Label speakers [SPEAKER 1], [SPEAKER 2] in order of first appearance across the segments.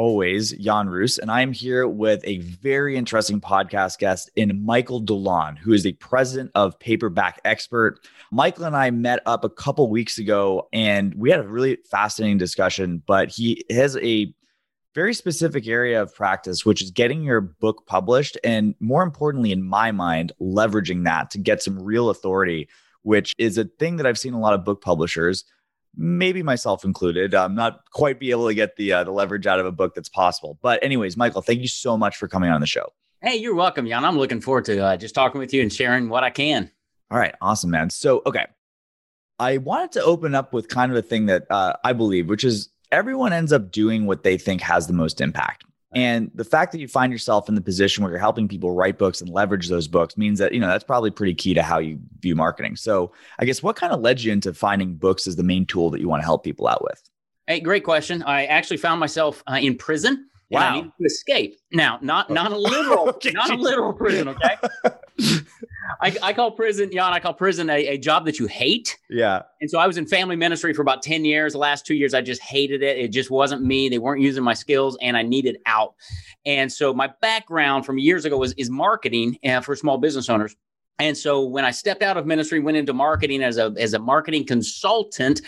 [SPEAKER 1] always, Jan Roos, and I am here with a very interesting podcast guest in Michael Dolan, who is the president of Paperback Expert. Michael and I met up a couple weeks ago, and we had a really fascinating discussion. But he has a very specific area of practice, which is getting your book published, and more importantly, in my mind, leveraging that to get some real authority, which is a thing that I've seen a lot of book publishers maybe myself included, um, not quite be able to get the uh, the leverage out of a book that's possible. But anyways, Michael, thank you so much for coming on the show.
[SPEAKER 2] Hey, you're welcome, Jan. I'm looking forward to uh, just talking with you and sharing what I can.
[SPEAKER 1] All right, awesome, man. So, okay, I wanted to open up with kind of a thing that uh, I believe, which is everyone ends up doing what they think has the most impact. And the fact that you find yourself in the position where you're helping people write books and leverage those books means that, you know, that's probably pretty key to how you view marketing. So I guess what kind of led you into finding books as the main tool that you want to help people out with?
[SPEAKER 2] Hey, great question. I actually found myself uh, in prison. Wow. I needed to escape. Now, not not a literal, not a literal prison, okay? I, I call prison, Jan, I call prison a, a job that you hate.
[SPEAKER 1] Yeah.
[SPEAKER 2] And so I was in family ministry for about 10 years. The last two years, I just hated it. It just wasn't me. They weren't using my skills and I needed out. And so my background from years ago was is marketing uh, for small business owners. And so when I stepped out of ministry, went into marketing as a as a marketing consultant,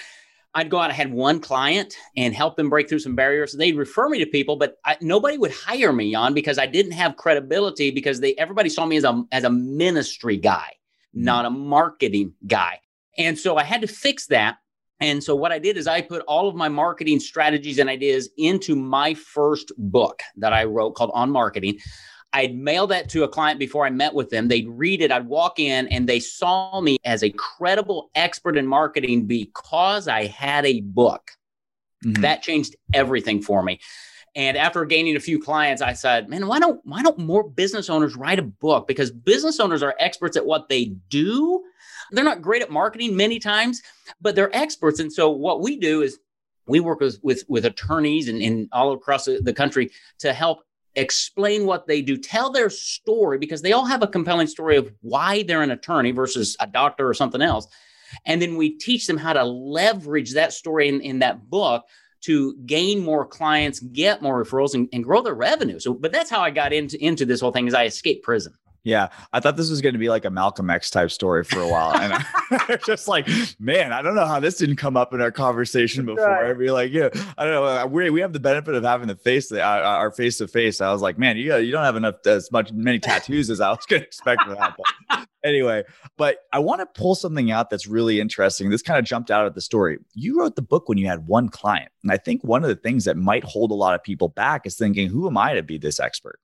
[SPEAKER 2] I'd go out. I had one client and help them break through some barriers. They'd refer me to people, but I, nobody would hire me on because I didn't have credibility because they everybody saw me as a as a ministry guy, mm-hmm. not a marketing guy. And so I had to fix that. And so what I did is I put all of my marketing strategies and ideas into my first book that I wrote called On Marketing. I'd mail that to a client before I met with them. They'd read it. I'd walk in and they saw me as a credible expert in marketing because I had a book. Mm-hmm. That changed everything for me. And after gaining a few clients, I said, man, why don't why don't more business owners write a book? Because business owners are experts at what they do. They're not great at marketing many times, but they're experts. And so what we do is we work with with, with attorneys and, and all across the, the country to help explain what they do, tell their story because they all have a compelling story of why they're an attorney versus a doctor or something else. And then we teach them how to leverage that story in, in that book to gain more clients, get more referrals, and, and grow their revenue. So, but that's how I got into into this whole thing. Is I escaped prison.
[SPEAKER 1] Yeah, I thought this was going to be like a Malcolm X type story for a while, and I just like, man, I don't know how this didn't come up in our conversation before. Right. I'd be like, yeah, I don't know. Uh, we we have the benefit of having the face, uh, uh, our face to face. I was like, man, you you don't have enough as much many tattoos as I was going to expect for that. But anyway, but I want to pull something out that's really interesting. This kind of jumped out of the story. You wrote the book when you had one client, and I think one of the things that might hold a lot of people back is thinking, who am I to be this expert?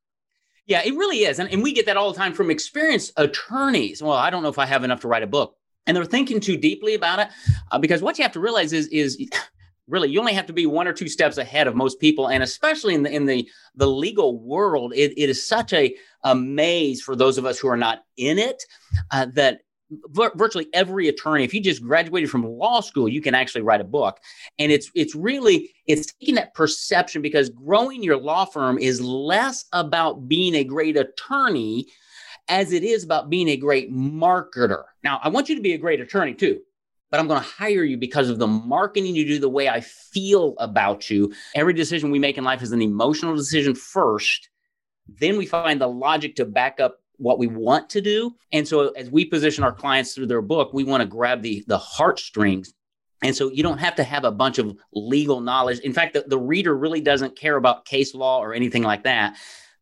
[SPEAKER 2] Yeah, it really is. And, and we get that all the time from experienced attorneys. Well, I don't know if I have enough to write a book. And they're thinking too deeply about it uh, because what you have to realize is, is really you only have to be one or two steps ahead of most people and especially in the in the the legal world it, it is such a, a maze for those of us who are not in it uh, that virtually every attorney if you just graduated from law school you can actually write a book. And it's it's really it's taking that perception because growing your law firm is less about being a great attorney as it is about being a great marketer. Now i want you to be a great attorney too but i'm going to hire you because of the marketing you do the way i feel about you. Every decision we make in life is an emotional decision first. Then we find the logic to back up what we want to do. And so as we position our clients through their book, we want to grab the the heartstrings. And so you don't have to have a bunch of legal knowledge. In fact, the, the reader really doesn't care about case law or anything like that.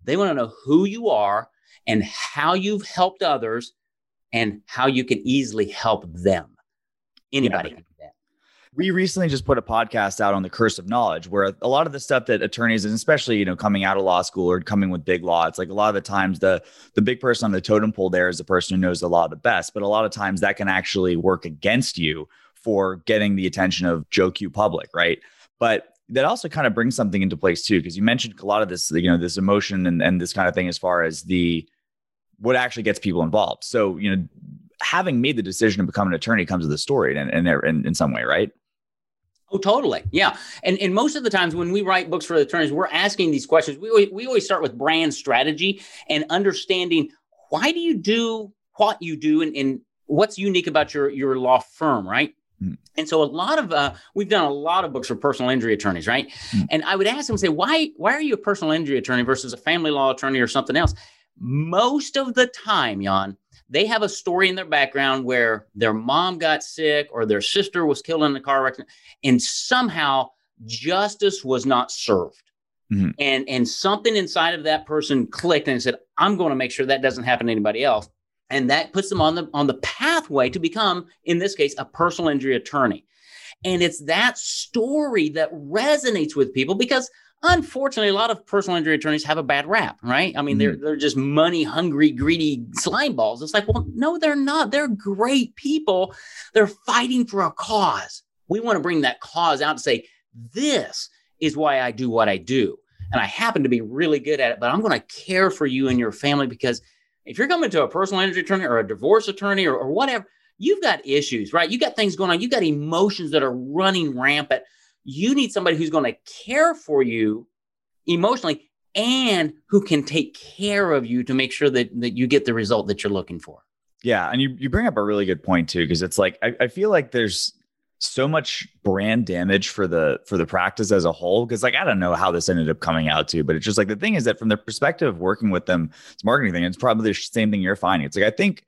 [SPEAKER 2] They want to know who you are and how you've helped others and how you can easily help them. Anybody yeah
[SPEAKER 1] we recently just put a podcast out on the curse of knowledge where a lot of the stuff that attorneys and especially you know coming out of law school or coming with big law it's like a lot of the times the the big person on the totem pole there is the person who knows the law the best but a lot of times that can actually work against you for getting the attention of joe q public right but that also kind of brings something into place too because you mentioned a lot of this you know this emotion and, and this kind of thing as far as the what actually gets people involved. So, you know, having made the decision to become an attorney comes with a story and in, in, in some way, right?
[SPEAKER 2] Oh, totally. Yeah. And, and most of the times when we write books for the attorneys, we're asking these questions. We, we always start with brand strategy and understanding why do you do what you do and, and what's unique about your, your law firm, right? Mm-hmm. And so a lot of uh, we've done a lot of books for personal injury attorneys, right? Mm-hmm. And I would ask them, say, why why are you a personal injury attorney versus a family law attorney or something else? Most of the time, Jan, they have a story in their background where their mom got sick or their sister was killed in a car wreck, and somehow justice was not served. Mm-hmm. And and something inside of that person clicked and said, "I'm going to make sure that doesn't happen to anybody else." and that puts them on the on the pathway to become in this case a personal injury attorney and it's that story that resonates with people because unfortunately a lot of personal injury attorneys have a bad rap right? I mean mm they're they're just money hungry greedy slime balls. It's like well no they're not. They're great people. They're fighting for a cause. We want to bring that cause out and say this is why i do what i do. And i happen to be really good at it but i'm going to care for you and your family because if you're coming to a personal injury attorney or a divorce attorney or, or whatever, you've got issues, right? You got things going on. You got emotions that are running rampant. You need somebody who's going to care for you emotionally and who can take care of you to make sure that, that you get the result that you're looking for.
[SPEAKER 1] Yeah. And you, you bring up a really good point too, because it's like, I, I feel like there's so much brand damage for the for the practice as a whole because like i don't know how this ended up coming out to but it's just like the thing is that from the perspective of working with them it's marketing thing it's probably the same thing you're finding it's like i think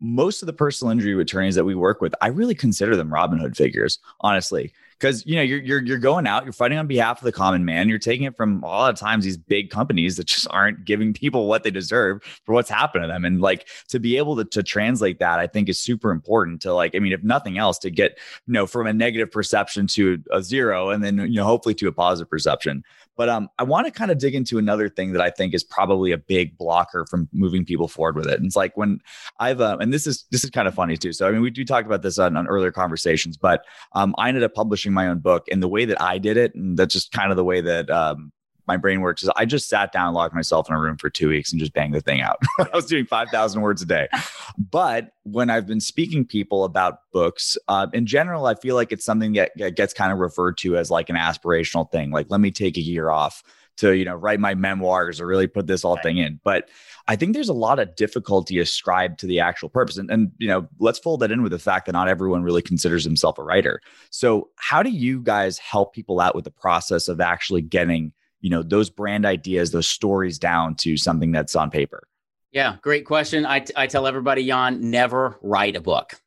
[SPEAKER 1] most of the personal injury attorneys that we work with i really consider them robin hood figures honestly because you know you're, you're you're going out you're fighting on behalf of the common man you're taking it from a lot of times these big companies that just aren't giving people what they deserve for what's happened to them and like to be able to, to translate that i think is super important to like i mean if nothing else to get you know from a negative perception to a zero and then you know hopefully to a positive perception but um, I want to kind of dig into another thing that I think is probably a big blocker from moving people forward with it. And it's like when I've uh, and this is this is kind of funny too. So I mean, we do talk about this on, on earlier conversations, but um, I ended up publishing my own book, and the way that I did it, and that's just kind of the way that um, my brain works is I just sat down, locked myself in a room for two weeks and just banged the thing out. I was doing 5,000 words a day. But when I've been speaking people about books, uh, in general, I feel like it's something that, gets kind of referred to as like an aspirational thing. Like, let me take a year off to, you know, write my memoirs or really put this all thing in. But I think there's a lot of difficulty ascribed to the actual purpose. And, and, you know, let's fold that in with the fact that not everyone really considers himself a writer. So how do you guys help people out with the process of actually getting you know those brand ideas those stories down to something that's on paper.
[SPEAKER 2] Yeah great question. I, t- I tell everybody jan never write a book.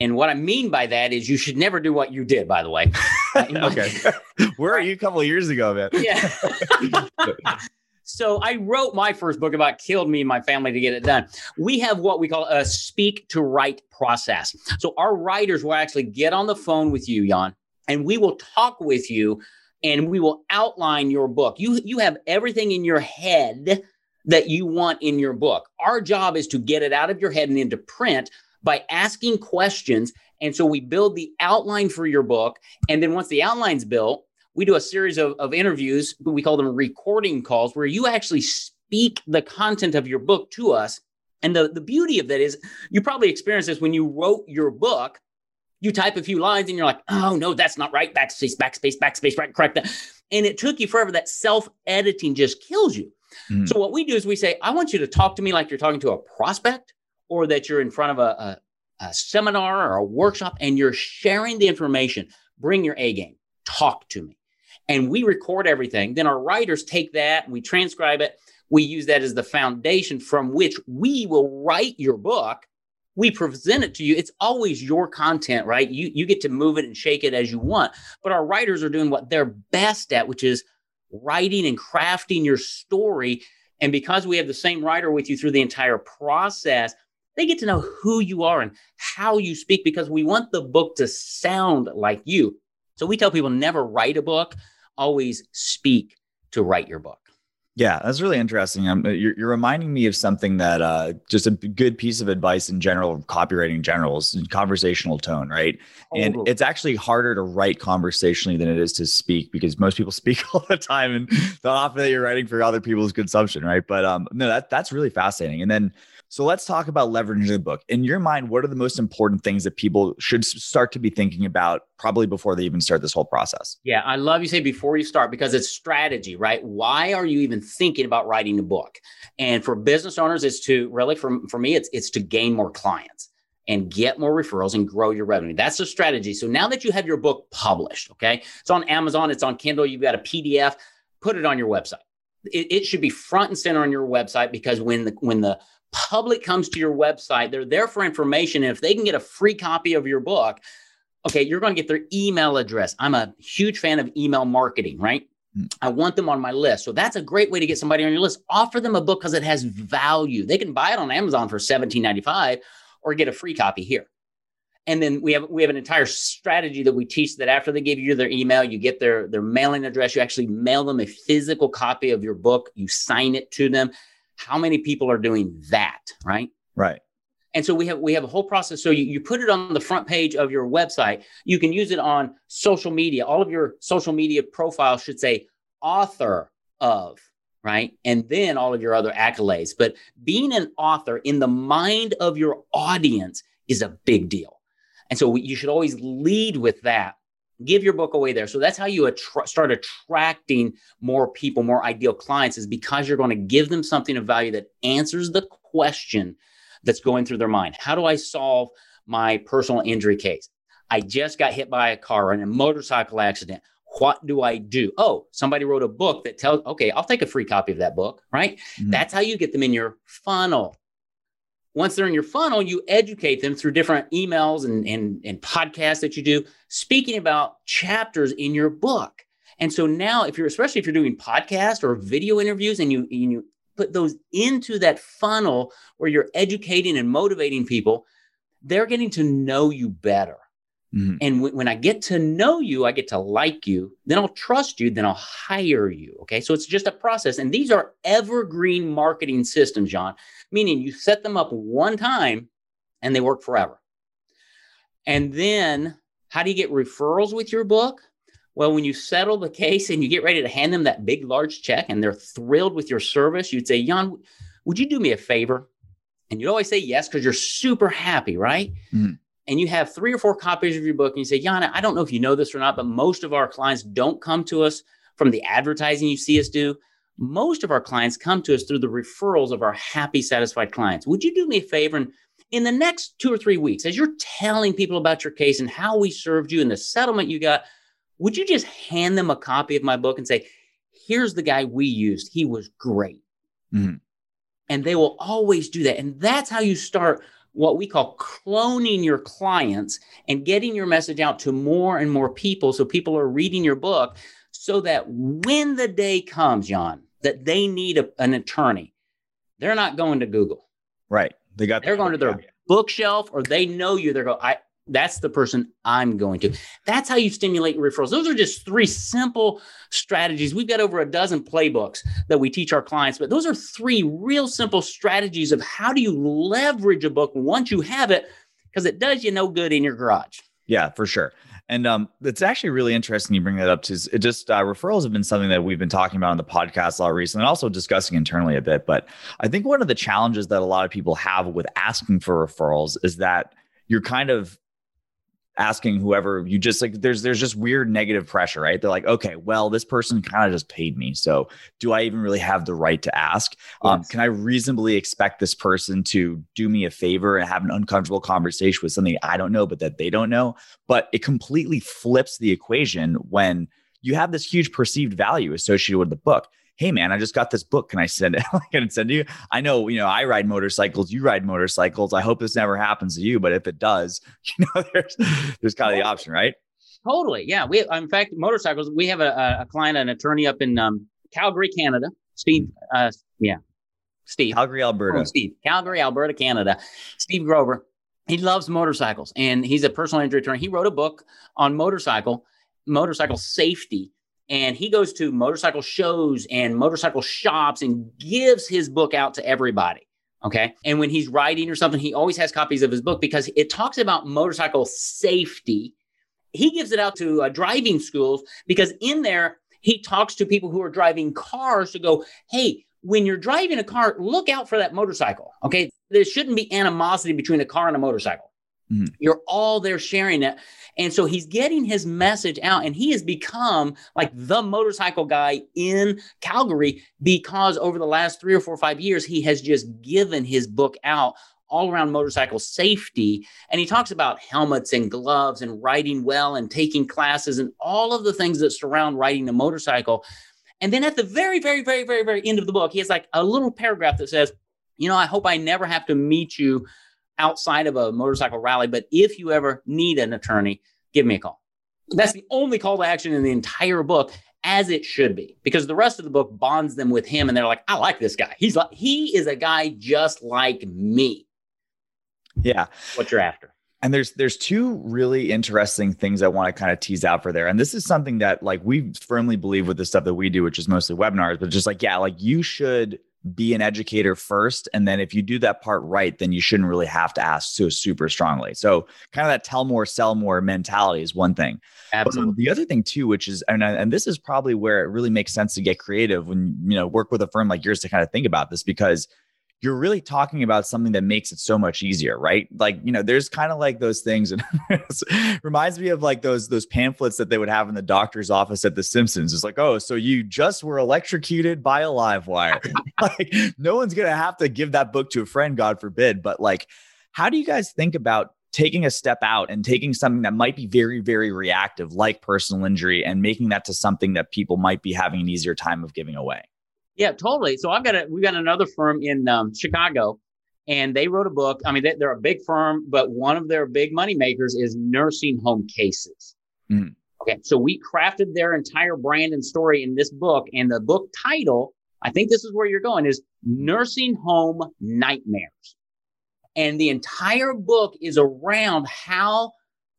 [SPEAKER 2] And what i mean by that is you should never do what you did by the way.
[SPEAKER 1] Okay. where are you a couple of years ago man?
[SPEAKER 2] Yeah. So I wrote my first book about killed me and my family to get it done. We have what we call a speak to write process. So our writers will actually get on the phone with you, Jan, and we will talk with you and we will outline your book. You you have everything in your head that you want in your book. Our job is to get it out of your head and into print by asking questions. And so we build the outline for your book. And then once the outline's built, we do a series of, of interviews. We call them recording calls where you actually speak the content of your book to us. And the, the beauty of that is you probably experienced this when you wrote your book you type a few lines and you're like, oh no, that's not right. Backspace, backspace, backspace, right, correct that. And it took you forever. That self editing just kills you. Mm-hmm. So what we do is we say, I want you to talk to me like you're talking to a prospect or that you're in front of a, a, a seminar or a workshop and you're sharing the information. Bring your A game. Talk to me. And we record everything. Then our writers take that and we transcribe it. We use that as the foundation from which we will write your book we present it to you. It's always your content right? You you get to move it and shake it as you want. But our writers are doing what they're best at which is writing and crafting your story. And because we have the same writer with you through the entire process they get to know who you are and how you speak because we want the book to sound like you. So we tell people never write a book always speak to write your book
[SPEAKER 1] Yeah, that's really interesting. Um, you're, you're reminding me of something that uh, just a good piece of advice in general, copywriting in general is conversational tone, right? And it's actually harder to write conversationally than it is to speak because most people speak all the time and not often that you're writing for other people's consumption, right? But um, no, that that's really fascinating. And then so let's talk about leveraging the book. In your mind, what are the most important things that people should start to be thinking about probably before they even start this whole process?
[SPEAKER 2] Yeah, I love you say before you start because it's strategy, right? Why are you even thinking about writing a book? And for business owners, it's to really for, for me, it's it's to gain more clients and get more referrals and grow your revenue. That's the strategy. So now that you have your book published, okay, it's on Amazon, it's on Kindle, you've got a PDF, put it on your website. It, it, should be front and center on your website because when the when the public comes to your website, they're there for information. And if they can get a free copy of your book, okay, you're going to get their email address. I'm a huge fan of email marketing, right? Hmm. I want them on my list. So that's a great way to get somebody on your list. Offer them a book because it has value. They can buy it on Amazon for $17.95 or get a free copy here. And then we have we have an entire strategy that we teach that after they give you their email, you get their their mailing address, you actually mail them a physical copy of your book, you sign it to them how many people are doing that right?
[SPEAKER 1] Right.
[SPEAKER 2] And so we have we have a whole process. So you, you put it on the front page of your website. You can use it on social media. All of your social media profiles should say author of right? And then all of your other accolades. But being an author in the mind of your audience is a big deal. And so you should always lead with that give your book away there. So that's how you attra- start attracting more people, more ideal clients, is because you're going to give them something of value that answers the question that's going through their mind. How do I solve my personal injury case? I just got hit by a car in a motorcycle accident. What do I do? Oh, somebody wrote a book that tells, okay, I'll take a free copy of that book, right? Mm-hmm. That's how you get them in your funnel once they're in your funnel, you educate them through different emails and, and, and podcasts that you do, speaking about chapters in your book. And so now, if you're especially if you're doing podcast or video interviews and you, and you put those into that funnel where you're educating and motivating people, they're getting to know you better. Mm-hmm. And w- when I get to know you, I get to like you, then I'll trust you, then I'll hire you. Okay. So it's just a process. And these are evergreen marketing systems, John, meaning you set them up one time and they work forever. And then how do you get referrals with your book? Well, when you settle the case and you get ready to hand them that big, large check and they're thrilled with your service, you'd say, Jan, would you do me a favor? And you'd always say yes because you're super happy, right? Mm-hmm and you have three or four copies of your book and you say, Yana, I don't know if you know this or not, but most of our clients don't come to us from the advertising you see us do. Most of our clients come to us through the referrals of our happy, satisfied clients. Would you do me a favor and in the next two or three weeks, as you're telling people about your case and how we served you and the settlement you got, would you just hand them a copy of my book and say, here's the guy we used. He was great. Mm-hmm. And they will always do that. And that's how you start what we call cloning your clients and getting your message out to more and more people so people are reading your book so that when the day comes, John, that they need a, an attorney, they're not going to Google.
[SPEAKER 1] Right. They got
[SPEAKER 2] they're going to their bookshelf or they know you. They're going, I that's the person I'm going to. That's how you stimulate referrals. Those are just three simple strategies. We've got over a dozen playbooks that we teach our clients, but those are three real simple strategies of how do you leverage a book once you have it, because it does you no good in your garage.
[SPEAKER 1] Yeah, for sure. And um, it's actually really interesting you bring that up. To it just uh, referrals have been something that we've been talking about on the podcast a lot recently, and also discussing internally a bit. But I think one of the challenges that a lot of people have with asking for referrals is that you're kind of asking whoever you just like there's there's just weird negative pressure right? They're like okay well this person kind of just paid me so do i even really have the right to ask? Um, yes. um, can i reasonably expect this person to do me a favor and have an uncomfortable conversation with something i don't know but that they don't know? But it completely flips the equation when you have this huge perceived value associated with the book hey man, I just got this book. Can I send it? Can I send you? I know, you know, I ride motorcycles, you ride motorcycles. I hope this never happens to you, but if it does, you know, there's there's kind of the option, right?
[SPEAKER 2] Totally. Yeah. We in fact motorcycles, we have a, a client, an attorney up in um, Calgary, Canada. Steve, uh, yeah. Steve.
[SPEAKER 1] Calgary, Alberta. Oh,
[SPEAKER 2] Steve. Calgary, Alberta, Canada. Steve Grover. He loves motorcycles and he's a personal injury attorney. He wrote a book on motorcycle, motorcycle safety and he goes to motorcycle shows and motorcycle shops and gives his book out to everybody. Okay. And when he's writing or something, he always has copies of his book because it talks about motorcycle safety. He gives it out to uh, driving schools because in there, he talks to people who are driving cars to go, hey, when you're driving a car, look out for that motorcycle. Okay. There shouldn't be animosity between a car and a motorcycle. Mm-hmm. You're all there sharing it. And so he's getting his message out and he has become like the motorcycle guy in Calgary because over the last three or four or five years, he has just given his book out all around motorcycle safety. And he talks about helmets and gloves and riding well and taking classes and all of the things that surround riding a motorcycle. And then at the very, very, very, very, very end of the book, he has like a little paragraph that says, You know, I hope I never have to meet you outside of a motorcycle rally, but if you ever need an attorney, give me a call. That's the only call to action in the entire book, as it should be, because the rest of the book bonds them with him, and they're like, "I like this guy. He's like he is a guy just like me."
[SPEAKER 1] Yeah,
[SPEAKER 2] what you're after.
[SPEAKER 1] And there's there's two really interesting things I want to kind of tease out for there. And this is something that like we firmly believe with the stuff that we do, which is mostly webinars, but just like yeah, like you should be an educator first. And then if you do that part right, then you shouldn't really have to ask so super strongly. So kind of that tell more, sell more mentality is one thing.
[SPEAKER 2] Um, Absolutely.
[SPEAKER 1] But the other thing too, which is, and, uh, and this is probably where it really makes sense to get creative when, you know, work with a firm like yours to kind of think about this because you're really talking about something that makes it so much easier, right? Like, you know, there's kind of like those things and reminds me of like those those pamphlets that they would have in the doctor's office at the Simpsons. It's like, "Oh, so you just were electrocuted by a live wire." like no one's going to have to give that book to a friend, god forbid, but like how do you guys think about taking a step out and taking something that might be very very reactive like personal injury and making that to something that people might be having an easier time of giving away?
[SPEAKER 2] Yeah, totally. So I've got a we've got another firm in um, Chicago, and they wrote a book. I mean, they, are a big firm, but one of their big money makers is nursing home cases. Mm. Okay, so we crafted their entire brand and story in this book, and the book title, I think this is where you're going, is Nursing Home Nightmares. And the entire book is around how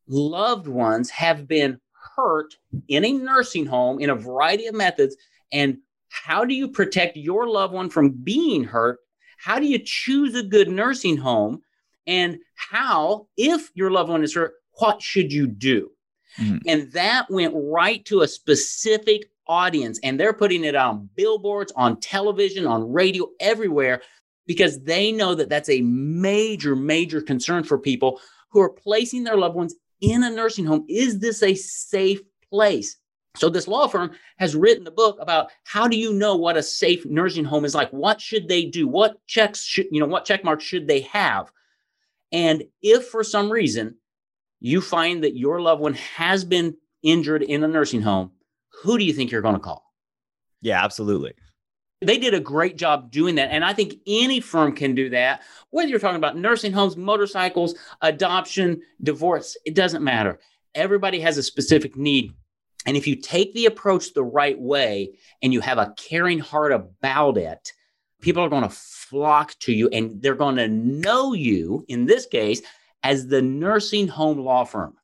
[SPEAKER 2] loved ones have been hurt in a nursing home in a variety of methods and how do you protect your loved one from being hurt? How do you choose a good nursing home? And how, if your loved one is hurt, what should you do? Mm-hmm. And that went right to a specific audience. And they're putting it on billboards, on television, on radio, everywhere, because they know that that's a major, major concern for people who are placing their loved ones in a nursing home. Is this a safe place? So this law firm has written the book about how do you know what a safe nursing home is like? What should they do? What checks should, you know, what check marks should they have? And if for some reason you find that your loved one has been injured in a nursing home, who do you think you're going to call?
[SPEAKER 1] Yeah, absolutely.
[SPEAKER 2] They did a great job doing that. And I think any firm can do that, whether you're talking about nursing homes, motorcycles, adoption, divorce, it doesn't matter. Everybody has a specific need and if you take the approach the right way and you have a caring heart about it, people are going to flock to you and they're going to know you, in this case, as the nursing home law firm.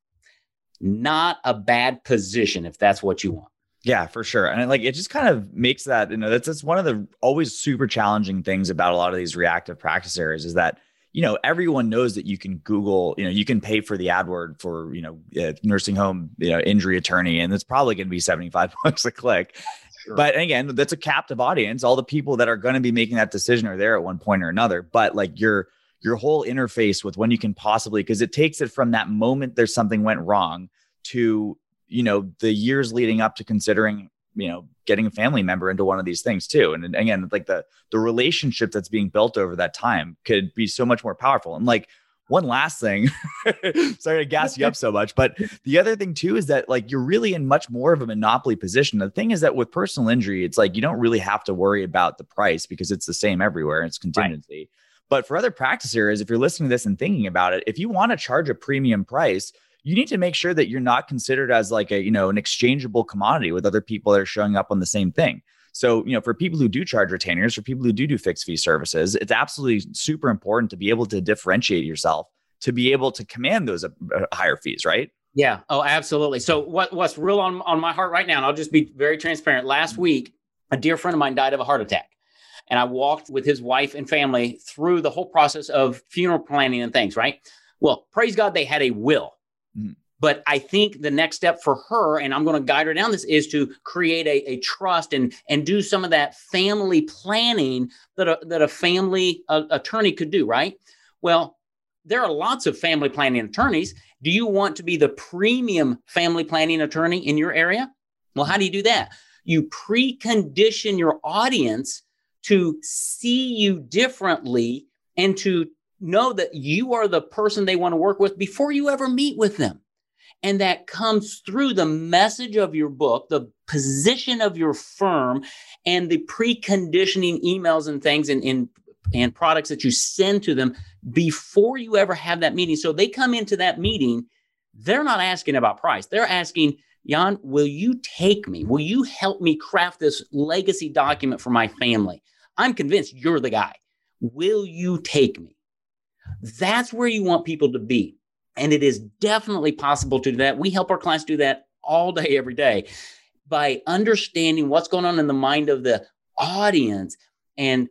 [SPEAKER 2] Not a bad position if that's what you want.
[SPEAKER 1] Yeah, for sure. And like it just kind of makes that, you know, that's, that's one of the always super challenging things about a lot of these reactive practice areas is that you know, everyone knows that you can Google, you know, you can pay for the AdWord for, you know, nursing home, you know, injury attorney, and it's probably going to be 75 bucks a click. Sure. But again, that's a captive audience. All the people that are going to be making that decision are there at one point or another. But like your your whole interface with when you can possibly, because it takes it from that moment there's something went wrong to, you know, the years leading up to considering you know getting a family member into one of these things too. And, and again like the the relationship that's being built over that time could be so much more powerful. And like one last thing sorry to gas you up so much but the other thing too is that like you're really in much more of a monopoly position. The thing is that with personal injury it's like you don't really have to worry about the price because it's the same everywhere. It's contingency. Right. but for other practice areas if you're listening to this and thinking about it if you want to charge a premium price you need to make sure that you're not considered as like a you know an exchangeable commodity with other people that are showing up on the same thing so you know for people who do charge retainers for people who do do fixed fee services it's absolutely super important to be able to differentiate yourself to be able to command those uh, higher fees right
[SPEAKER 2] Yeah. Oh, absolutely. So what what's real on, on my heart right now, and I'll just be very transparent. Last mm-hmm. week, a dear friend of mine died of a heart attack. And I walked with his wife and family through the whole process of funeral planning and things, right? Well, praise God, they had a will. But I think the next step for her, and I'm going to guide her down this, is to create a, a trust and and do some of that family planning that a, that a family attorney could do, right? Well, there are lots of family planning attorneys. Do you want to be the premium family planning attorney in your area? Well, how do you do that? You precondition your audience to see you differently and to know that you are the person they want to work with before you ever meet with them. And that comes through the message of your book, the position of your firm, and the preconditioning emails and things and, and, and products that you send to them before you ever have that meeting. So they come into that meeting, they're not asking about price. They're asking, Jan, will you take me? Will you help me craft this legacy document for my family? I'm convinced you're the guy. Will you take me? That's where you want people to be. And it is definitely possible to do that. We help our clients do that all day, every day by understanding what's going on in the mind of the audience and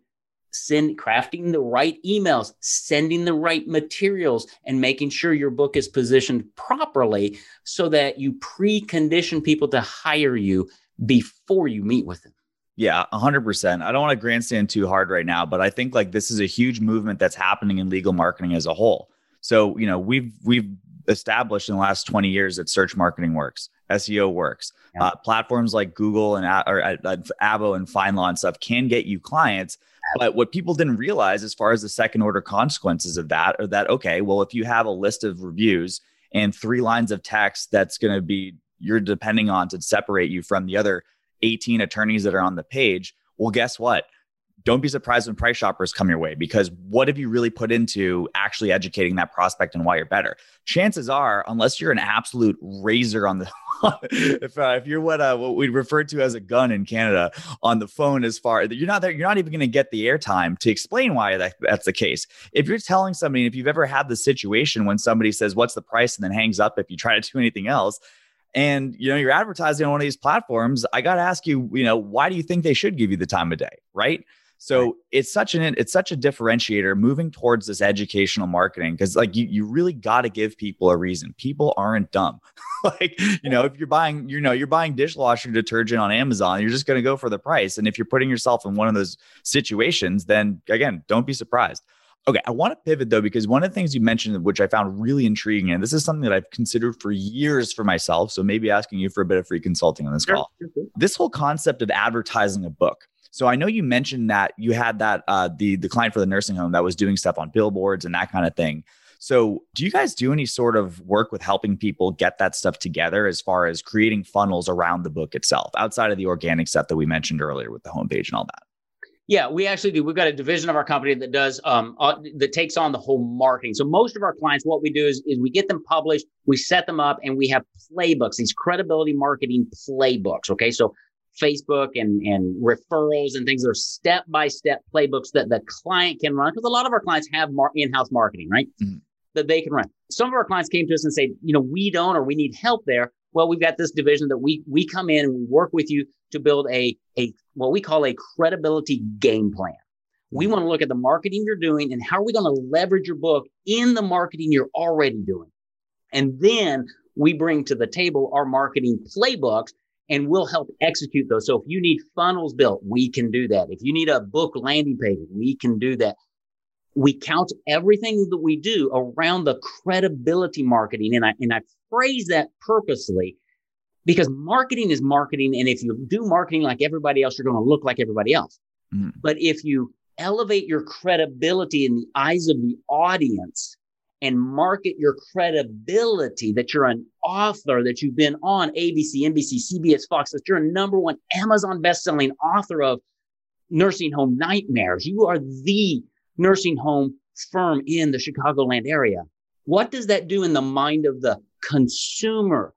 [SPEAKER 2] send crafting the right emails, sending the right materials, and making sure your book is positioned properly so that you precondition people to hire you before you meet with them.
[SPEAKER 1] Yeah, 100%. I don't want to grandstand too hard right now, but I think like this is a huge movement that's happening in legal marketing as a whole. So, you know, we've we've established in the last 20 years that search marketing works, SEO works. Yeah. Uh, platforms like Google and or uh, uh Avvo and FindLaw and stuff can get you clients. But what people didn't realize, as far as the second order consequences of that, are that okay? Well, if you have a list of reviews and three lines of text that's going to be you're depending on to separate you from the other 18 attorneys that are on the page, well, guess what? Don't be surprised when price shoppers come your way because what have you really put into actually educating that prospect and why you're better? Chances are, unless you're an absolute razor on the if uh, if you're what uh, what we refer to as a gun in Canada on the phone, as far you're not there, you're not even going to get the airtime to explain why that, that's the case. If you're telling somebody, if you've ever had the situation when somebody says, "What's the price?" and then hangs up if you try to do anything else, and you know you're advertising on one of these platforms, I got to ask you, you know, why do you think they should give you the time of day, right? So right. it's such an it's such a differentiator moving towards this educational marketing because like you you really got to give people a reason. People aren't dumb. like you know if you're buying you know you're buying dishwasher detergent on Amazon, you're just going to go for the price. And if you're putting yourself in one of those situations, then again, don't be surprised. Okay, I want to pivot though, because one of the things you mentioned, which I found really intriguing, and this is something that I've considered for years for myself. So maybe asking you for a bit of free consulting on this sure, call. This whole concept of advertising a book. So I know you mentioned that you had that uh, the the client for the nursing home that was doing stuff on billboards and that kind of thing. So do you guys do any sort of work with helping people get that stuff together as far as creating funnels around the book itself, outside of the organic stuff that we mentioned earlier with the homepage and all that?
[SPEAKER 2] Yeah, we actually do. We've got a division of our company that does um, uh, that takes on the whole marketing. So most of our clients, what we do is, is we get them published, we set them up, and we have playbooks, these credibility marketing playbooks. Okay, so Facebook and, and referrals and things. Are step by step playbooks that the client can run because a lot of our clients have mar- in house marketing, right? Mm-hmm. That they can run. Some of our clients came to us and say, you know, we don't or we need help there. Well, we've got this division that we we come in and we work with you to build a a what we call a credibility game plan. We mm-hmm. want to look at the marketing you're doing and how are we going to leverage your book in the marketing you're already doing. And then we bring to the table our marketing playbooks and we'll help execute those. So if you need funnels built, we can do that. If you need a book landing page, we can do that. We count everything that we do around the credibility marketing. And I, and I phrase that purposely because marketing is marketing. And if you do marketing like everybody else, you're going to look like everybody else. Mm. But if you elevate your credibility in the eyes of the audience, and market your credibility that you're an author, that you've been on ABC, NBC, CBS, Fox, that you're a number one Amazon best-selling author of nursing home nightmares. You are the nursing home firm in the Chicagoland area. What does that do in the mind of the consumer?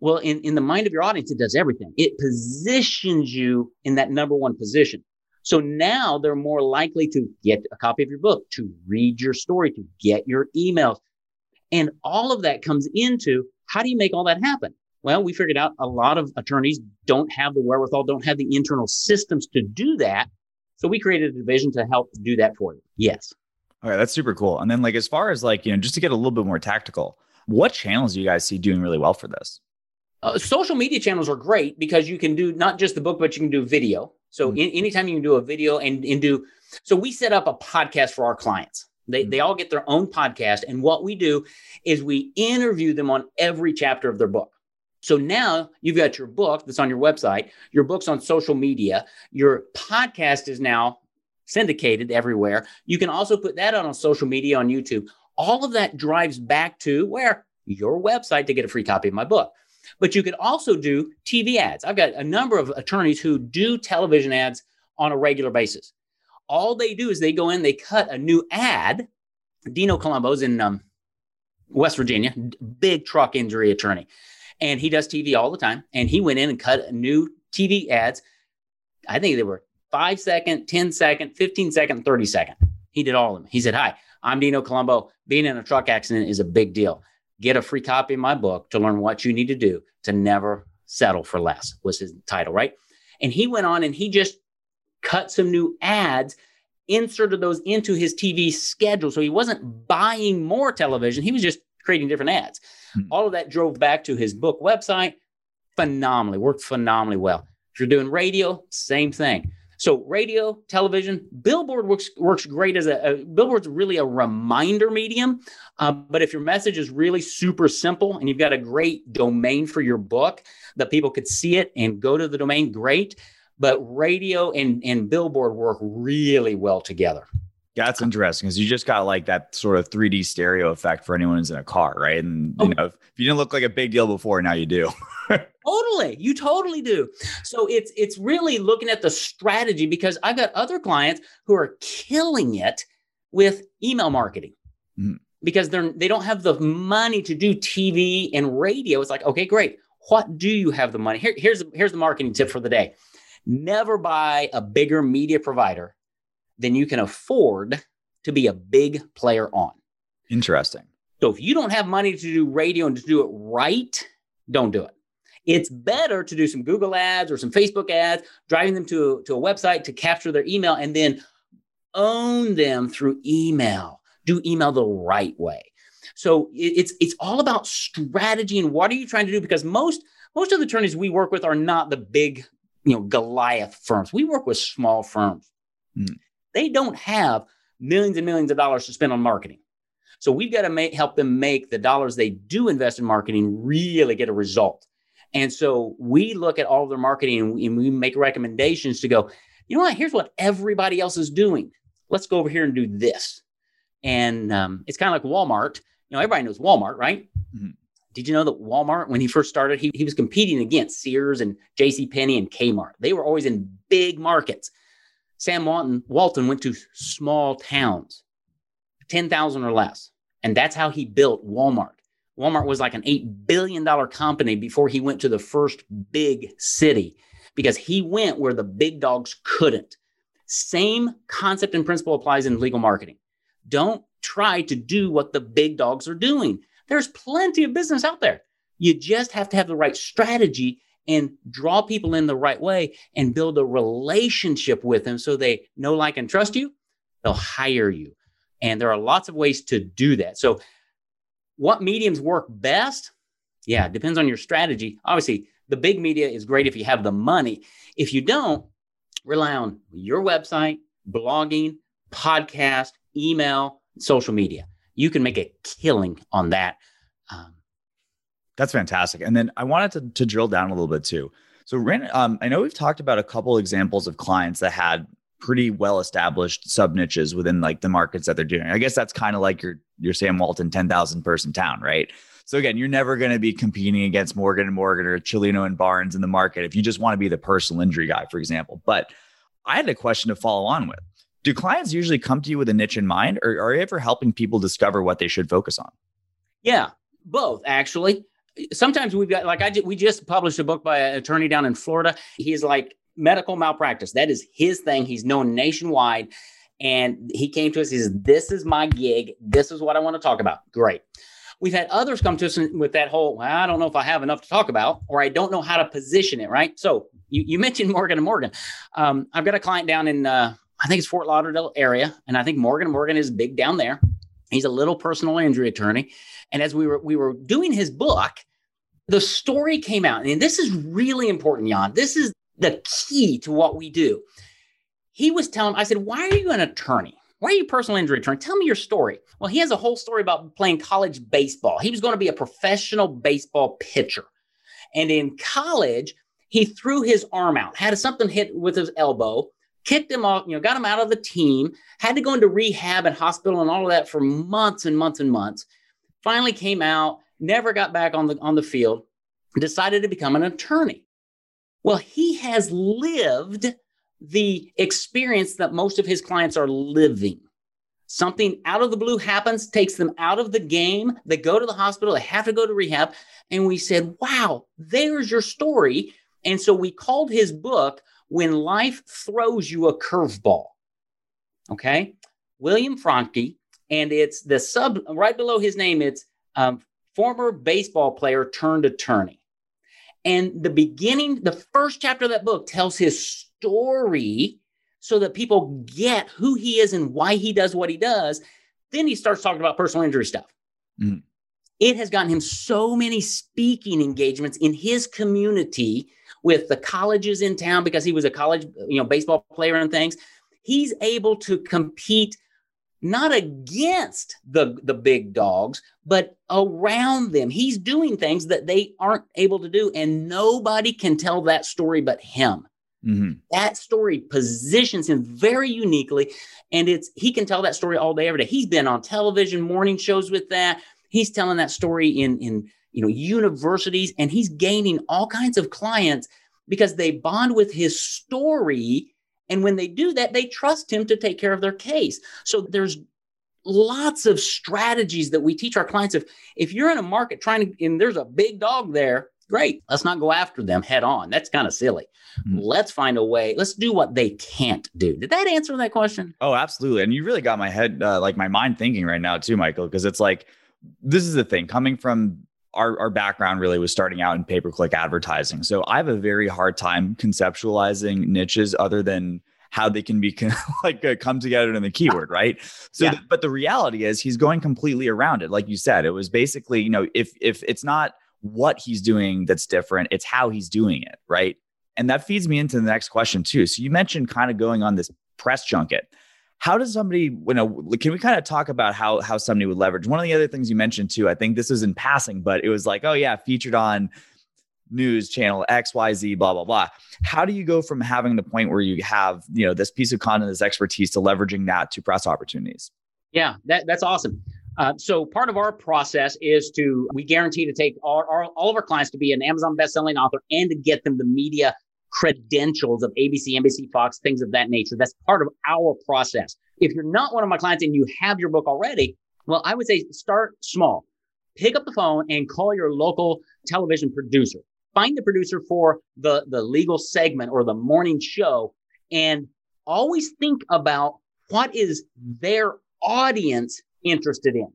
[SPEAKER 2] Well, in, in the mind of your audience, it does everything. It positions you in that number one position. So now they're more likely to get a copy of your book, to read your story, to get your emails. And all of that comes into How do you make all that happen? Well, we figured out a lot of attorneys don't have the wherewithal, don't have the internal systems to do that. So we created a division to help do that for you. Yes.
[SPEAKER 1] All right, that's super cool. And then, like, as far as like, you know, just to get a little bit more tactical, what channels do you guys see doing really well for this?
[SPEAKER 2] Uh, social media channels are great because you can do not just the book, but you can do video. So mm-hmm. in, anytime you can do a video and, and do, so we set up a podcast for our clients. They, mm-hmm. they all get their own podcast. And what we do is we interview them on every chapter of their book. So now you've got your book that's on your website, your book's on social media, your podcast is now syndicated everywhere. You can also put that on, on social media on YouTube. All of that drives back to where your website to get a free copy of my book. But you could also do TV ads. I've got a number of attorneys who do television ads on a regular basis. All they do is they go in, they cut a new ad. Dino Colombo's in um, West Virginia, big truck injury attorney and he does TV all the time. And he went in and cut new TV ads. I think they were five second, 10 second, 15 second, 30 second. He did all of them. He said, Hi, I'm Dino Colombo. Being in a truck accident is a big deal. Get a free copy of my book to learn what you need to do to never settle for less, was his title, right? And he went on and he just cut some new ads, inserted those into his TV schedule. So he wasn't buying more television, he was just creating different ads. Mm-hmm. All of that drove back to his book website phenomenally, worked phenomenally well. If you're doing radio, same thing. So radio, television, billboard works works great as a, a billboard's really a reminder medium. Uh, but if your message is really super simple and you've got a great domain for your book that people could see it and go to the domain, great. But radio and, and billboard work really well together.
[SPEAKER 1] That's interesting because you just got like that sort of 3D stereo effect for anyone who's in a car, right? And you oh. know, if you didn't look like a big deal before, now you do.
[SPEAKER 2] totally, you totally do. So it's it's really looking at the strategy because I've got other clients who are killing it with email marketing. Mm. Because they're they don't have the money to do TV and radio. It's like, okay, great. What do you have the money? Here, here's here's the marketing tip for the day. Never buy a bigger media provider than you can afford to be a big player on.
[SPEAKER 1] Interesting.
[SPEAKER 2] So if you don't have money to do radio and to do it right, don't do it. It's better to do some Google ads or some Facebook ads, driving them to, to a website to capture their email and then own them through email. Do email the right way. So it's it's all about strategy and what are you trying to do? Because most most of the attorneys we work with are not the big, you know, Goliath firms. We work with small firms. Mm. They don't have millions and millions of dollars to spend on marketing. So we've got to make, help them make the dollars they do invest in marketing really get a result. And so we look at all of their marketing and we, and we make recommendations to go, you know what? Here's what everybody else is doing. Let's go over here and do this. And um, it's kind of like Walmart. You know, everybody knows Walmart, right? Mm-hmm. Did you know that Walmart, when he first started, he, he was competing against Sears and J.C. Penney and Kmart. They were always in big markets. Sam Walton, Walton went to small towns, 10,000 or less. And that's how he built Walmart. Walmart was like an $8 billion company before he went to the first big city because he went where the big dogs couldn't. Same concept and principle applies in legal marketing. Don't try to do what the big dogs are doing. There's plenty of business out there. You just have to have the right strategy and draw people in the right way and build a relationship with them so they know, like, and trust you, they'll hire you. And there are lots of ways to do that. So, what mediums work best? Yeah, depends on your strategy. Obviously, the big media is great if you have the money. If you don't, rely on your website, blogging, podcast, email, social media. You can make a killing on that. Um,
[SPEAKER 1] that's fantastic. And then I wanted to, to drill down a little bit too. So, um, I know we've talked about a couple examples of clients that had pretty well established sub niches within like the markets that they're doing. I guess that's kind of like your your Sam Walton 10,000 person town, right? So again, you're never going to be competing against Morgan and Morgan or Cellino and Barnes in the market if you just want to be the personal injury guy, for example. But I had a question to follow on with. Do clients usually come to you with a niche in mind, or are you ever helping people discover what they should focus on?
[SPEAKER 2] Yeah, both actually sometimes we've got like I we just published a book by an attorney down in Florida. He's like medical malpractice. That is his thing. He's known nationwide. And he came to us. He says, This is my gig. This is what I want to talk about. Great. We've had others come to us with that whole, well, I don't know if I have enough to talk about, or I don't know how to position it, right? So you, you mentioned Morgan and Morgan. Um, I've got a client down in, uh, I think it's Fort Lauderdale area, and I think Morgan Morgan is big down there. He's a little personal injury attorney. And as we were we were doing his book, the story came out. And this is really important, Jan. This is the key to what we do. He was telling, I said, Why are you an attorney? Why are you personal injury attorney? Tell me your story. Well, he has a whole story about playing college baseball. He was going to be a professional baseball pitcher. And in college, he threw his arm out, had something hit with his elbow, kicked him off, you know, got him out of the team, had to go into rehab and hospital and all of that for months and months and months. Finally came out, never got back on the on the field, decided to become an attorney. Well, he has lived the experience that most of his clients are living. Something out of the blue happens, takes them out of the game. They go to the hospital, they have to go to rehab. And we said, wow, there's your story. And so we called his book, When Life Throws You a Curveball. Okay. William Franke. And it's the sub right below his name, it's um, former baseball player turned attorney. And the beginning, the first chapter of that book tells his story so that people get who he is and why he does what he does. Then he starts talking about personal injury stuff. Mm. It has gotten him so many speaking engagements in his community with the colleges in town because he was a college, you know, baseball player and things. He's able to compete not against the the big dogs but around them he's doing things that they aren't able to do and nobody can tell that story but him mm-hmm. that story positions him very uniquely and it's he can tell that story all day every day he's been on television morning shows with that he's telling that story in in you know universities and he's gaining all kinds of clients because they bond with his story and when they do that, they trust him to take care of their case. So there's lots of strategies that we teach our clients. If if you're in a market trying to, and there's a big dog there, great. Let's not go after them head on. That's kind of silly. Mm-hmm. Let's find a way. Let's do what they can't do. Did that answer that question?
[SPEAKER 1] Oh, absolutely. And you really got my head, uh, like my mind thinking right now too, Michael, because it's like this is the thing coming from our, our background really was starting out in pay per click advertising. So I have a very hard time conceptualizing niches other than how they can be like uh, come together in the keyword, right? So, yeah. th- but the reality is he's going completely around it. Like you said, it was basically, you know, if if it's not what he's doing that's different, it's how he's doing it, right? And that feeds me into the next question too. So you mentioned kind of going on this press junket how does somebody you know can we kind of talk about how how somebody would leverage? One of the other things you mentioned too i think this is in passing but it was like oh yeah featured on news channel xyz blah blah blah. How do you go from having the point where you have you know this piece of content this expertise to leveraging that to press opportunities?
[SPEAKER 2] Yeah that, that's awesome. Uh, so part of our process is to we guarantee to take all, all, all of our clients to be an amazon best-selling author and to get them the media credentials of ABC, NBC, Fox, things of that nature. That's part of our process. If you're not one of my clients and you have your book already, well, I would say start small. Pick up the phone and call your local television producer. Find the producer for the, the legal segment or the morning show and always think about what is their audience interested in.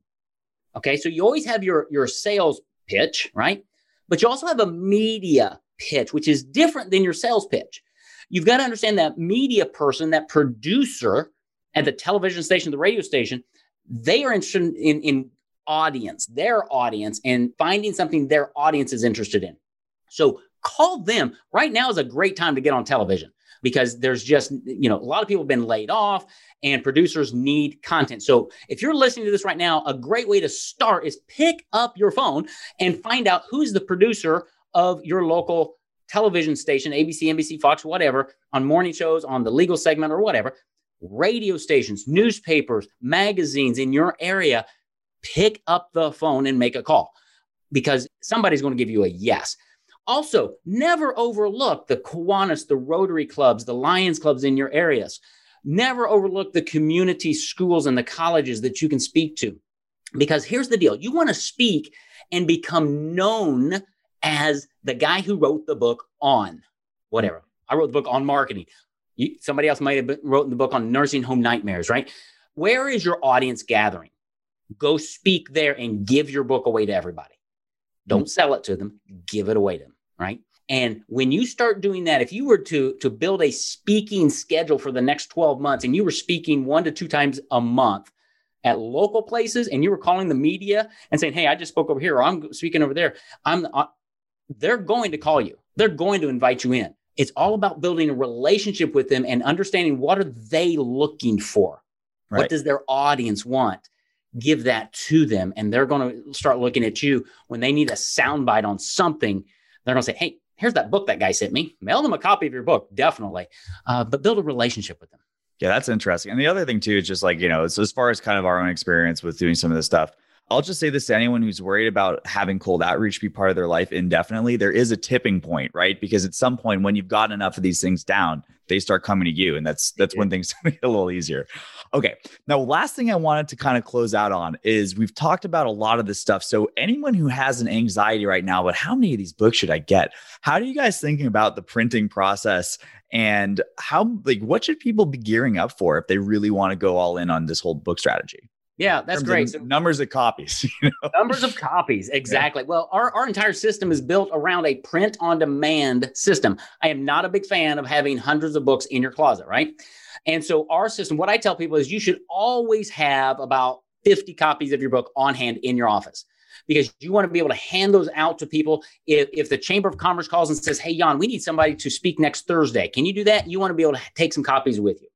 [SPEAKER 2] Okay. So you always have your, your sales pitch, right? But you also have a media pitch, which is different than your sales pitch. You've got to understand that media person, that producer at the television station, the radio station, they are interested in, in audience, their audience, and finding something their audience is interested in. So call them. Right now is a great time to get on television because there's just, you know, a lot of people have been laid off and producers need content. So if you're listening to this right now, a great way to start is pick up your phone and find out who's the producer of your local television station, ABC, NBC, Fox, whatever, on morning shows, on the legal segment or whatever, radio stations, newspapers, magazines in your area, pick up the phone and make a call because somebody's going to give you a yes. Also, never overlook the Kiwanis, the Rotary clubs, the Lions clubs in your areas. Never overlook the community schools and the colleges that you can speak to. Because here's the deal you want to speak and become known as the guy who wrote the book on whatever. I wrote the book on marketing. You, somebody else might have been, wrote the book on nursing home nightmares, right? Where is your audience gathering? Go speak there and give your book away to everybody. Don't mm-hmm. sell it to them, give it away to them, right? And when you start doing that, if you were to to build a speaking schedule for the next 12 months and you were speaking one to two times a month at local places and you were calling the media and saying, "Hey, I just spoke over here or I'm speaking over there." I'm uh, they're going to call you. They're going to invite you in. It's all about building a relationship with them and understanding what are they looking for? Right. What does their audience want? Give that to them and they're going to start looking at you when they need a soundbite on something. They're going to say, "Hey, here's that book that guy sent me. Mail them a copy of your book, definitely. Uh, but build a relationship with them.
[SPEAKER 1] Yeah, that's interesting. And the other thing too is just like, you know, as far as kind of our own experience with doing some of this stuff, I'll just say this to anyone who's worried about having cold outreach be part of their life indefinitely. There is a tipping point, right? Because at some point, when you've gotten enough of these things down, they start coming to you, and that's that's when things get a little easier. Okay, now last thing I wanted to kind of close out on is we've talked about a lot of this stuff. So anyone who has an anxiety right now, but how many of these books should I get? How do you guys thinking about the printing process and how like what should people be gearing up for if they really want to go all in on this whole book strategy?
[SPEAKER 2] Yeah, that's great. So,
[SPEAKER 1] numbers of copies.
[SPEAKER 2] You know? Numbers of copies, exactly. Yeah. Well, our, our entire system is built around a print on demand system. I am not a big fan of having hundreds of books in your closet, right? And so, our system, what I tell people is you should always have about 50 copies of your book on hand in your office because you want to be able to hand those out to people. If, if the Chamber of Commerce calls and says, Hey, Jan, we need somebody to speak next Thursday, can you do that? You want to be able to take some copies with you.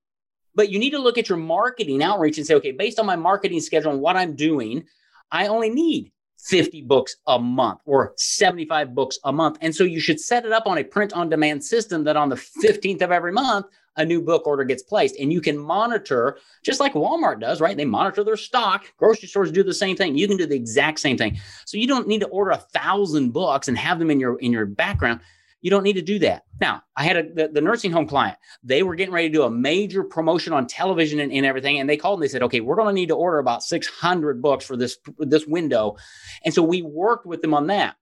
[SPEAKER 2] But you need to look at your marketing outreach and say, okay, based on my marketing schedule and what I'm doing, I only need 50 books a month or 75 books a month. And so you should set it up on a print on demand system that on the 15th of every month, a new book order gets placed. And you can monitor, just like Walmart does, right? They monitor their stock. Grocery stores do the same thing. You can do the exact same thing. So you don't need to order a thousand books and have them in your in your background. You don't need to do that. Now, I had a, the, the, nursing home client. They were getting ready to do a major promotion on television and, and everything, and they called and they said, "Okay, we're going to need to order about 600 books for this this window," and so we worked with them on that.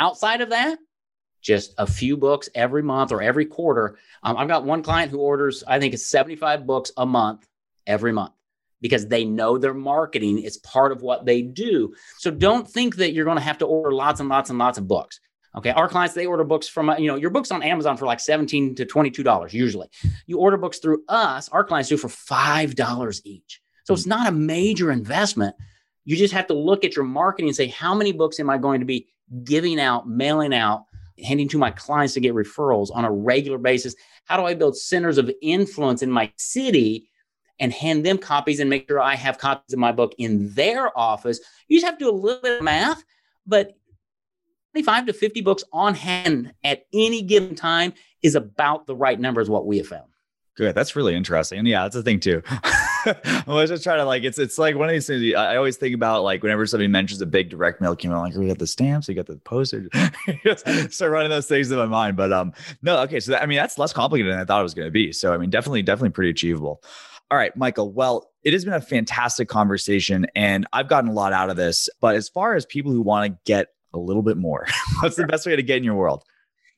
[SPEAKER 2] Outside of that, just a few books every month or every quarter. Um, I've got one client who orders, I think it's 75 books a month every month because they know their marketing is part of what they do. So don't think that you're going to have to order lots and lots and lots of books. Okay, our clients they order books from uh, you know your books on Amazon for like seventeen to twenty two dollars usually. You order books through us, our clients do for five dollars each. So it's not a major investment. You just have to look at your marketing and say, how many books am I going to be giving out, mailing out, handing to my clients to get referrals on a regular basis? How do I build centers of influence in my city and hand them copies and make sure I have copies of my book in their office? You just have to do a little bit of math, but 25 to 50 books on hand at any given time is about the right number, is what we have found.
[SPEAKER 1] Good. That's really interesting. And yeah, that's the thing too. I was just trying to like it's it's like one of these things I always think about like whenever somebody mentions a big direct mail came out, like we got the stamps, we got the postage. start running those things in my mind. But um no, okay. So that, I mean that's less complicated than I thought it was gonna be. So I mean definitely, definitely pretty achievable. All right, Michael. Well, it has been a fantastic conversation and I've gotten a lot out of this. But as far as people who want to get a little bit more. What's the best way to get in your world?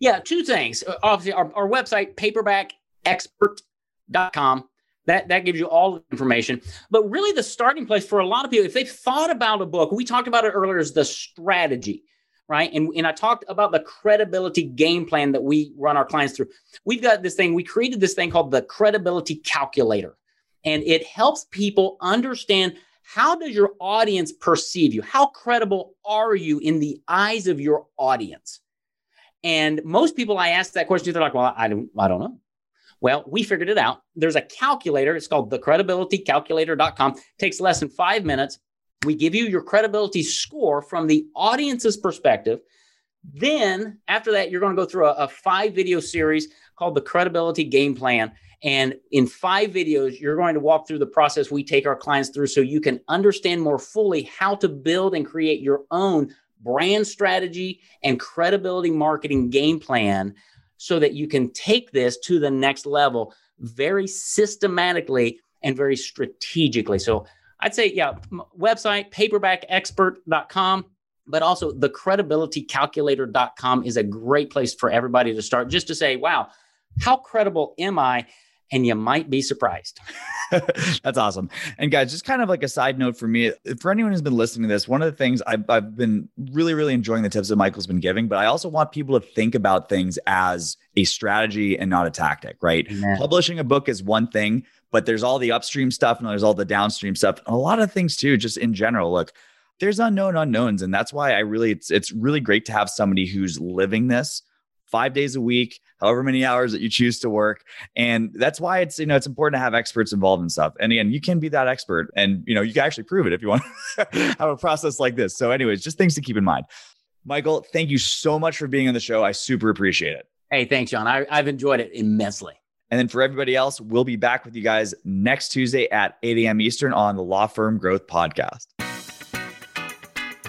[SPEAKER 2] Yeah, two things. Uh, obviously, our, our website, paperbackexpert.com. That, that gives you all the information. But really, the starting place for a lot of people, if they've thought about a book, we talked about it earlier, is the strategy, right? And, and I talked about the credibility game plan that we run our clients through. We've got this thing, we created this thing called the credibility calculator, and it helps people understand how does your audience perceive you? How credible are you in the eyes of your audience? And most people I ask that question, they're like, well, I don't, I don't know. Well, we figured it out. There's a calculator. It's called thecredibilitycalculator.com. It takes less than five minutes. We give you your credibility score from the audience's perspective. Then, after that, you're going to go through a, a five video series called the Credibility Game Plan. And in five videos, you're going to walk through the process we take our clients through so you can understand more fully how to build and create your own brand strategy and credibility marketing game plan so that you can take this to the next level very systematically and very strategically. So I'd say, yeah, website paperbackexpert.com, but also the credibilitycalculator.com is a great place for everybody to start just to say, wow, how credible am I? And you might be surprised.
[SPEAKER 1] That's awesome. And guys, just kind of like a side note for me, for anyone who's been listening to this, one of the things I've, I've been really, really enjoying the tips that Michael's been giving, but I also want people to think about things as a strategy and not a tactic, right? Amen. Publishing a book is one thing, but there's all the upstream stuff and there's all the downstream stuff. A lot of things too, just in general. Look, there's unknown unknowns. And that's why I really, it's, it's really great to have somebody who's living this five days a week, however many hours that you choose to work. And that's why it's, you know, it's important to have experts involved in stuff. And again, you can be that expert and, you know, you can actually prove it if you want to have a process like this. So anyways, just things to keep in mind. Michael, thank you so much for being on the show. I super appreciate it.
[SPEAKER 2] Hey, thanks, John. I, I've enjoyed it immensely.
[SPEAKER 1] And then for everybody else, we'll be back with you guys next Tuesday at 8 a.m. Eastern on the Law Firm Growth Podcast.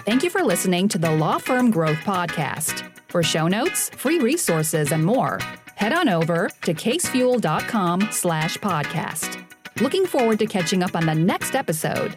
[SPEAKER 3] Thank you for listening to the Law Firm Growth Podcast. For show notes, free resources, and more, head on over to casefuel.com slash podcast. Looking forward to catching up on the next episode.